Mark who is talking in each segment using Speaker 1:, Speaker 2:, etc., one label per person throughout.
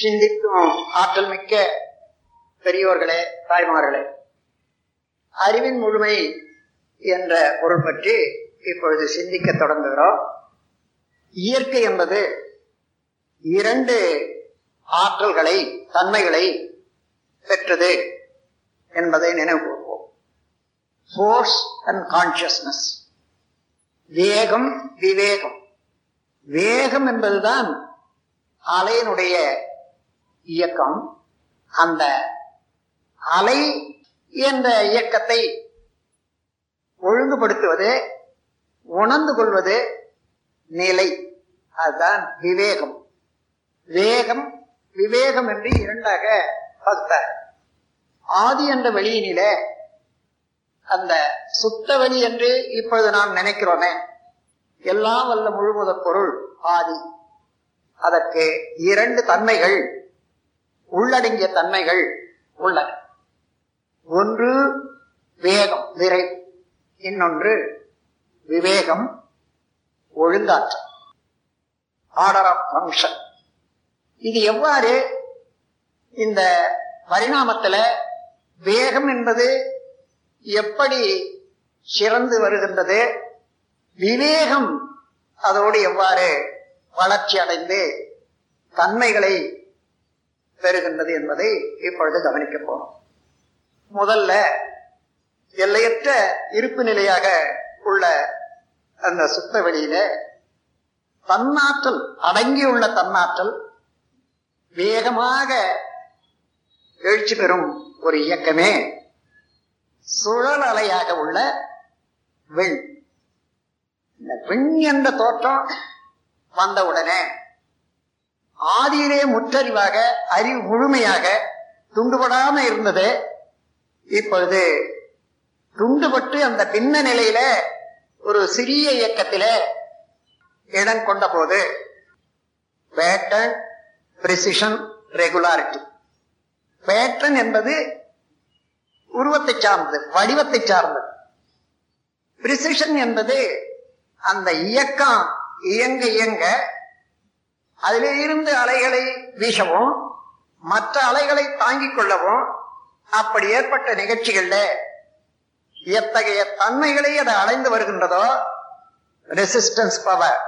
Speaker 1: சிந்திக்கும் ஆற்றல் மிக்க பெரியோர்களே தாய்மார்களே அறிவின் முழுமை என்ற பொருள் பற்றி இப்பொழுது சிந்திக்க தொடங்குகிறோம். இயற்கை என்பது இரண்டு ஆற்றல்களை தன்மைகளை பெற்றது என்பதை நினைவு கூறுவோம் ஃபோர்ஸ் அண்ட் கான்சியஸ்னஸ் வேகம் விவேகம். வேகம் என்பதுதான் அலையினுடைய இயக்கம் அந்த அலை என்ற இயக்கத்தை ஒழுங்குபடுத்துவது உணர்ந்து கொள்வது நிலை. அதுதான் விவேகம். வேகம் விவேகம் என்று இரண்டாக பகுத்தார் ஆதி என்ற வெளியினில அந்த சுத்த வெளி என்று இப்பொழுது நாம் நினைக்கிறோமே. எல்லாம் வல்ல முழுமுத பொருள் ஆதி. அதற்கு இரண்டு தன்மைகள் உள்ளடங்கிய தன்மைகள் உள்ளன. ஒன்று வேகம் விரை. இன்னொன்று விவேகம் ஒழுங்காற்றம் ஆர்டர் ஆஃப் ஃபங்க்ஷன் இது எவ்வாறு இந்த பரிணாமத்தில் வேகம் என்பது எப்படி சிறந்து வருகின்றது? விவேகம் அதோடு எவ்வாறு வளர்ச்சி அடைந்து தன்மைகளை பெறுகின்றது என்பதை இப்பொழுது கவனிக்க போறோம். முதல்ல எல்லையற்ற இருப்பு நிலையாக உள்ள அந்த சுத்த வெளியில தன்னாற்றல் அடங்கியுள்ள தன்னாற்றல் வேகமாக எழுச்சி பெறும் ஒரு இயக்கமே சுழல் அலையாக உள்ள விண். இந்த விண் என்ற தோற்றம் வந்தவுடனே ஆதியிலே முற்றறிவாக அறிவு முழுமையாக துண்டுபடாம இருந்தது. இப்பொழுது துண்டுபட்டு அந்த பின்ன நிலையில ஒரு சிறிய இயக்கத்தில இடம் கொண்ட போது பேட்டர்ன் பிரிசிஷன் ரெகுலாரிட்டி பேட்டர்ன் என்பது உருவத்தை சார்ந்தது வடிவத்தை சார்ந்தது. பிரிசிஷன் என்பது அந்த இயக்கம் இயங்க இயங்க அதிலே இருந்து அலைகளை வீசவும் மற்ற அலைகளை தாங்கிக் கொள்ளவும் அப்படி ஏற்பட்ட நிகழ்ச்சிகள்ல எத்தகைய தன்மைகளை அது அடைந்து வருகின்றதோ ரெசிஸ்டன்ஸ் பவர்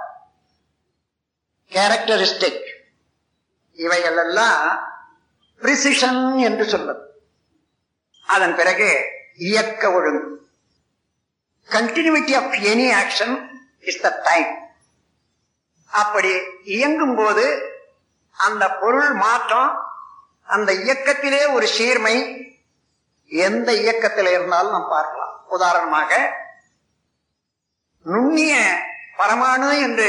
Speaker 1: கேரக்டரிஸ்டிக் இவைகள் எல்லாம் பிரிசிஷன் என்று சொல்வது. அதன் பிறகு இயக்க ஒழுங்கு. Continuity of any action is the time அப்படி இயங்கும் போது அந்த பொருள் மாற்றம் அந்த இயக்கத்திலே ஒரு சீர்மை எந்த இயக்கத்தில் இருந்தாலும் நாம் பார்க்கலாம். உதாரணமாக நுண்ணிய பரமாணு என்று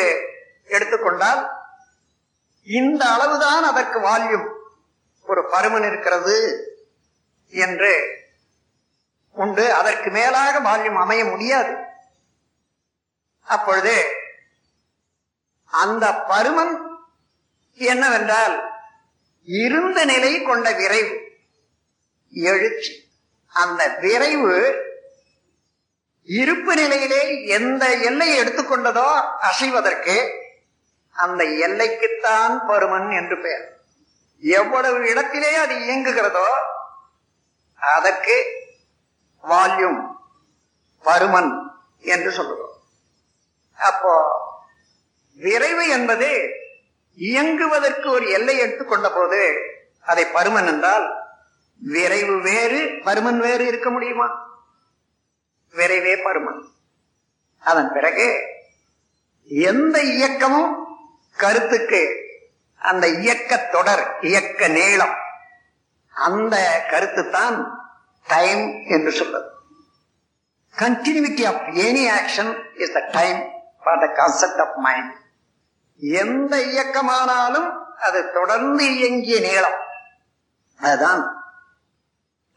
Speaker 1: எடுத்துக்கொண்டால் இந்த அளவுதான் அதற்கு வால்யூம். ஒரு பருமன் இருக்கிறது என்று உண்டு அதற்கு மேலாக வால்யூம் அமைய முடியாது. அப்பொழுது அந்த பருமன் என்னவென்றால் இருந்த நிலை கொண்ட விரைவு. எழுச்சி. அந்த விரைவு இருப்பு நிலையிலே எந்த எல்லையை எடுத்துக்கொண்டதோ அசைவதற்கு அந்த எல்லைக்குத்தான் பருமன் என்று பெயர். எவ்வளவு இடத்திலே அது இயங்குகிறதோ அதற்கு வால்யூம் பருமன் என்று சொல்லுவோம் அப்போ விரைவு என்பது இயங்குவதற்கு ஒரு எல்லை எடுத்துக்கொண்ட போது அதை பருமன் என்றால் விரைவு வேறு பருமன் வேறு இருக்க முடியுமா? விரைவே பருமன். அதன் பிறகு எந்த இயக்கமும் கருத்துக்கு அந்த இயக்க தொடர் இயக்க நீளம் அந்த கருத்து தான் டைம் என்று சொல்றது continuity of any action is the time for the concept of mind எந்த இயக்கமானாலும் அது தொடர்ந்து இயங்கிய நீளம். அதுதான்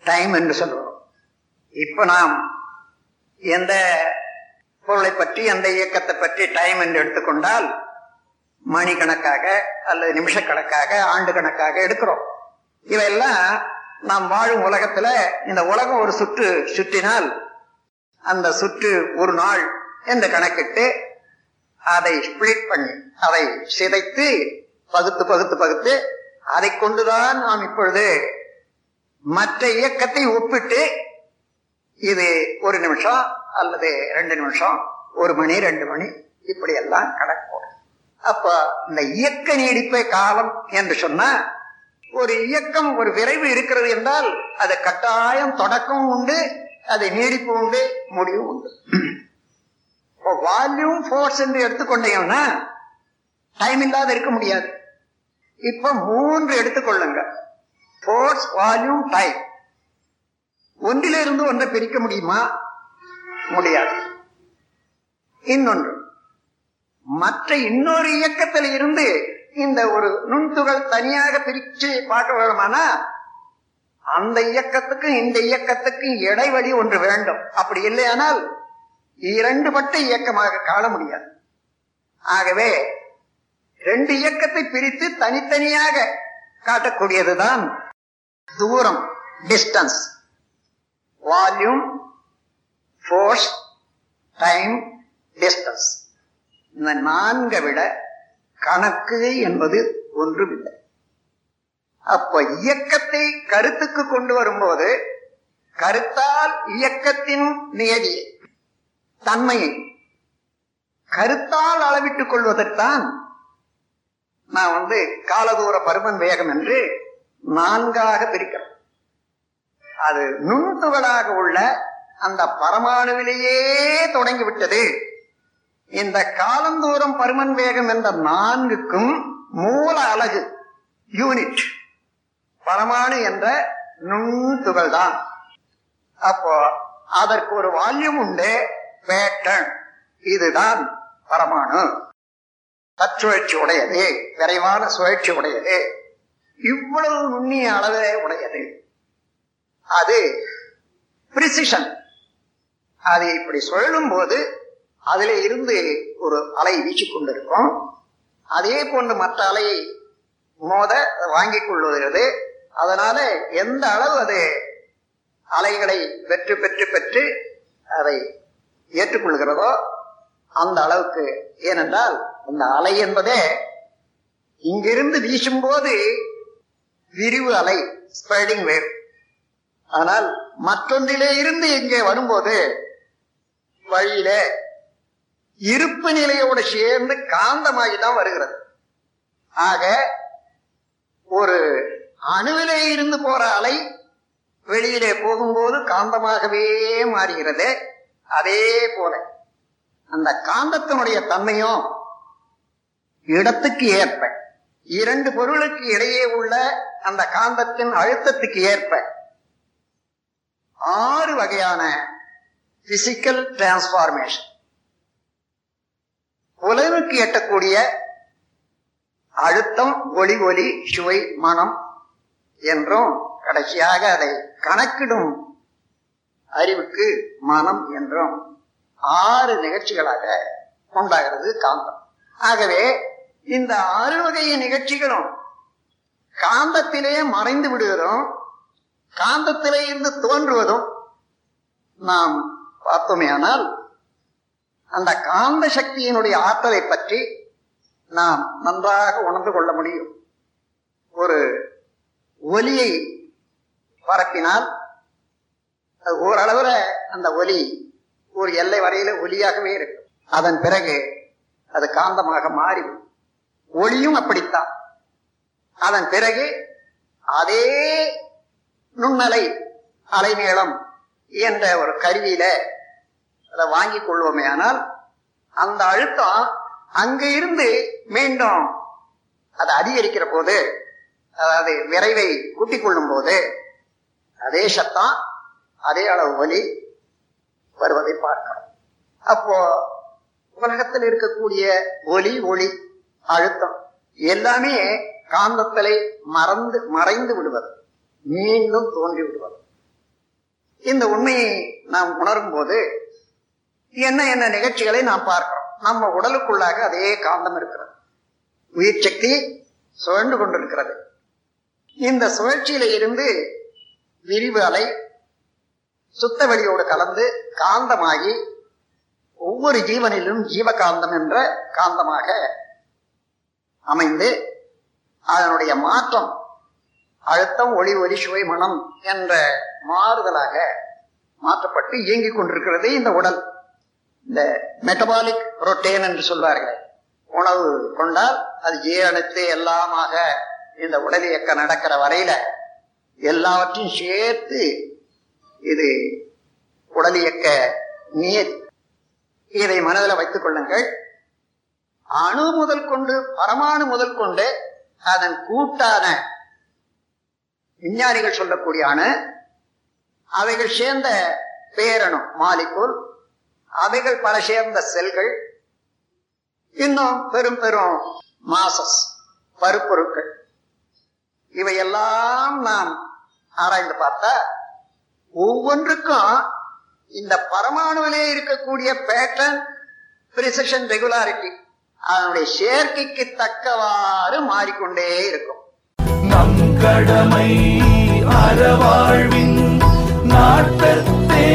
Speaker 1: டைம் என்று சொல்றோம். இப்ப நாம் எந்த பொருளை பற்றி எந்த இயக்கத்தை பற்றி டைம் என்று எடுத்துக்கொண்டால் மணி கணக்காக அல்லது நிமிஷ கணக்காக ஆண்டு கணக்காக எடுக்கிறோம். இவையெல்லாம் நாம் வாழும் உலகத்துல இந்த உலகம் ஒரு சுற்று சுற்றினால் அந்த சுற்று ஒரு நாள் என்று கணக்கிட்டு அதை ஸ்பிளிட் பண்ணி அதை சிதைத்து பகுத்து பகுத்து பகுத்து அதை கொண்டுதான் நாம் இப்பொழுது மற்ற இயக்கத்தை ஒப்பிட்டு இது ஒரு நிமிஷம் அல்லது ரெண்டு நிமிஷம் ஒரு மணி ரெண்டு மணி இப்படி எல்லாம் கணக்கு அப்ப இந்த இயக்க நீடிப்பை காலம் என்று சொன்னா ஒரு இயக்கம் ஒரு விரைவு இருக்கிறது என்றால் அது கட்டாயம் தொடக்கம் உண்டு அதை நீடிப்பு உண்டு முடிவு உண்டு. வால்யூம் ஃபோர்ஸ் என்று எடுத்துக்கொண்டீங்கன்னா டைம் இல்லாத இருக்க முடியாது. இப்ப மூன்று எடுத்துக்கொள்ளுங்க. ஃபோர்ஸ் வால்யூம் டைம் ஒன்றிலிருந்து ஒன்றை பிரிக்க முடியுமா? முடியாது. இன்னொன்று மற்ற இன்னொரு இயக்கத்தில் இருந்து இந்த ஒரு நுண்துகள் தனியாக பிரிச்சு பார்க்க வேணுமானா அந்த இயக்கத்துக்கும் இந்த இயக்கத்துக்கும் இடைவெளி ஒன்று வேண்டும். அப்படி இல்லையானால் இரண்டு பட்ட இயக்கமாக காண முடியாது. ஆகவே ரெண்டு இயக்கத்தை பிரித்து தனித்தனியாக காட்டக்கூடியதுதான் தூரம் distance volume force time distance இந்த நான்கை விட கணக்கு என்பது ஒன்றுமில்லை. அப்ப இயக்கத்தை கருத்துக்கு கொண்டு வரும்போது கருத்தால் இயக்கத்தின் நியதியை தன்மையை கருத்தால் அளவிட்டுக் கொள்வதற்கான் நான் வந்து காலதூர பருமன் வேகம் என்று நான்காக பிரிக்கிறேன். அது நுண்துகளாக உள்ள அந்த பரமாணுவிலேயே தொடங்கிவிட்டது. இந்த காலந்தூரம் பருமன் வேகம் என்ற நான்குக்கும் மூல அலகு யூனிட் பரமாணு என்ற நுண்துகள் தான் அப்போ அதற்கு ஒரு வால்யூம் உண்டு. பேட்டர்ன் இதுதான் பரமாணு. தற்சுழற்சி உடையது விரைவான சுழற்சி உடையது. இவ்வளவு நுண்ணிய அளவே உடையது. அது பிரிசிஷன் அது இப்படி சுழலும் போது அதில் இருந்து ஒரு அலை வீச்சு கொண்டிருக்கும். அதே போன்று மற்ற அலை மோத வாங்கிக் கொள்ளுகிறது. அதனால எந்த அளவு அது அலைகளை பெற்று பெற்று பெற்று அதை ஏற்றுக்கொள்கிறதோ அந்த அளவுக்கு. ஏனென்றால் இந்த அலை என்பதே இங்கிருந்து வீசும்போது விரிவு அலை ஸ்ப்ரெடிங் வேவ் ஆனால் மற்றொன்றிலே இருந்து இங்கே வரும்போது வழியில இருப்பு நிலையோடு சேர்ந்து காந்தமாகி தான் வருகிறது. ஆக ஒரு அணுவிலே இருந்து போற அலை வெளியிலே போகும்போது காந்தமாகவே மாறுகிறது. அதே போல அந்த காந்தத்தினுடைய தன்மையும் இடத்துக்கு ஏற்ப இரண்டு பொருளுக்கு இடையே உள்ள அந்த காந்தத்தின் அழுத்தத்துக்கு ஏற்ப ஆறு வகையான பிசிக்கல் டிரான்ஸ்பார்மேஷன் உலகுக்கு எட்டக்கூடிய அழுத்தம் ஒளி ஒலி சுவை மனம் என்றும் கடைசியாக அதை கணக்கிடும் அறிவுக்கு மனம் என்றும் ஆறு நிகழ்ச்சிகளாக உண்டாகிறது காந்தம். ஆகவே இந்த ஆறு வகையின் நிகழ்ச்சிகளும் காந்தத்திலே மறைந்து விடுவதும் காந்தத்திலே இருந்து தோன்றுவதும் நாம் பார்த்தோமேனால் அந்த காந்த சக்தியினுடைய ஆற்றலை பற்றி நாம் நன்றாக உணர்ந்து கொள்ள முடியும். ஒரு ஒலியை பரப்பினால் அது ஓரளவுல அந்த ஒலி ஒரு எல்லை வரையில ஒலியாகவே இருக்கும் அதன் பிறகு அது காந்தமாக மாறிவிடும். ஒளியும் அப்படித்தான். அதன் பிறகு அதே நுண்ணலை அலைநீளம் என்ற ஒரு கருவியில அதை வாங்கிக் கொள்வோமே ஆனால் அந்த அழுத்தம் அங்க இருந்து மீண்டும் அது அதிகரிக்கிற போது அதாவது விரைவை கூட்டிக் கொள்ளும் போது அதே சத்தம் அதே அளவு ஒலி வருவதை பார்க்கணும் அப்போ உலகத்தில் இருக்கக்கூடிய ஒலி ஒளி அழுத்தம் எல்லாமே காந்தத்தலை மறந்து மறைந்து விடுவது மீண்டும் தோன்றி விடுவது. இந்த உண்மையை நாம் உணரும் போது என்ன என்ன நிகழ்ச்சிகளை நாம் பார்க்கிறோம். நம்ம உடலுக்குள்ளாக அதே காந்தம் இருக்கிறது. உயிர் சக்தி சுழண்டு கொண்டிருக்கிறது. இந்த சுழற்சியில இருந்து விரிவு அலை சுத்த வெளியோடு கலந்து காந்தமாகி ஒவ்வொரு ஜீவனிலும் ஜீவகாந்தம் என்ற காந்தமாக அமைந்து அதனுடைய மாற்றம் அழுத்தம் ஒளி ஒலி சுவை மனம் என்ற மாறுதலாக மாற்றப்பட்டு இயங்கிக் கொண்டிருக்கிறது இந்த உடல். இந்த மெட்டபாலிக் ரொட்டேன் என்று சொல்வார்கள். உணவு கொண்டால் அது ஜீரணித்து எல்லாமாக இந்த உடல் இயக்கம் நடக்கிற வரையில எல்லாவற்றையும் சேர்த்து இது உடல் இயக்க நீர் இதை மனதில் வைத்துக் கொள்ளுங்கள். அணு முதல் கொண்டு பரமாணு முதல் கொண்டு அதன் கூட்டான விஞ்ஞானிகள் சொல்லக்கூடிய அணு அவைகள் சேர்ந்த பேரணு மாலிகூல் அவைகள் பல சேர்ந்த செல்கள் இன்னும் பெரும் பெரும் மாசஸ் பருப்பொருட்கள். இவையெல்லாம் நாம் ஆராய்ந்து பார்த்தா ஒவ்வொன்றுக்கும் இந்த பரமாணுவிலே இருக்கக்கூடிய பேட்டர்ன் பிரிசிஷன் ரெகுலாரிட்டி அதனுடைய சேர்க்கைக்கு தக்கவாறு மாறிக்கொண்டே இருக்கும்.
Speaker 2: நம் கடமை அறவாழ்வின் நாட்டத்தே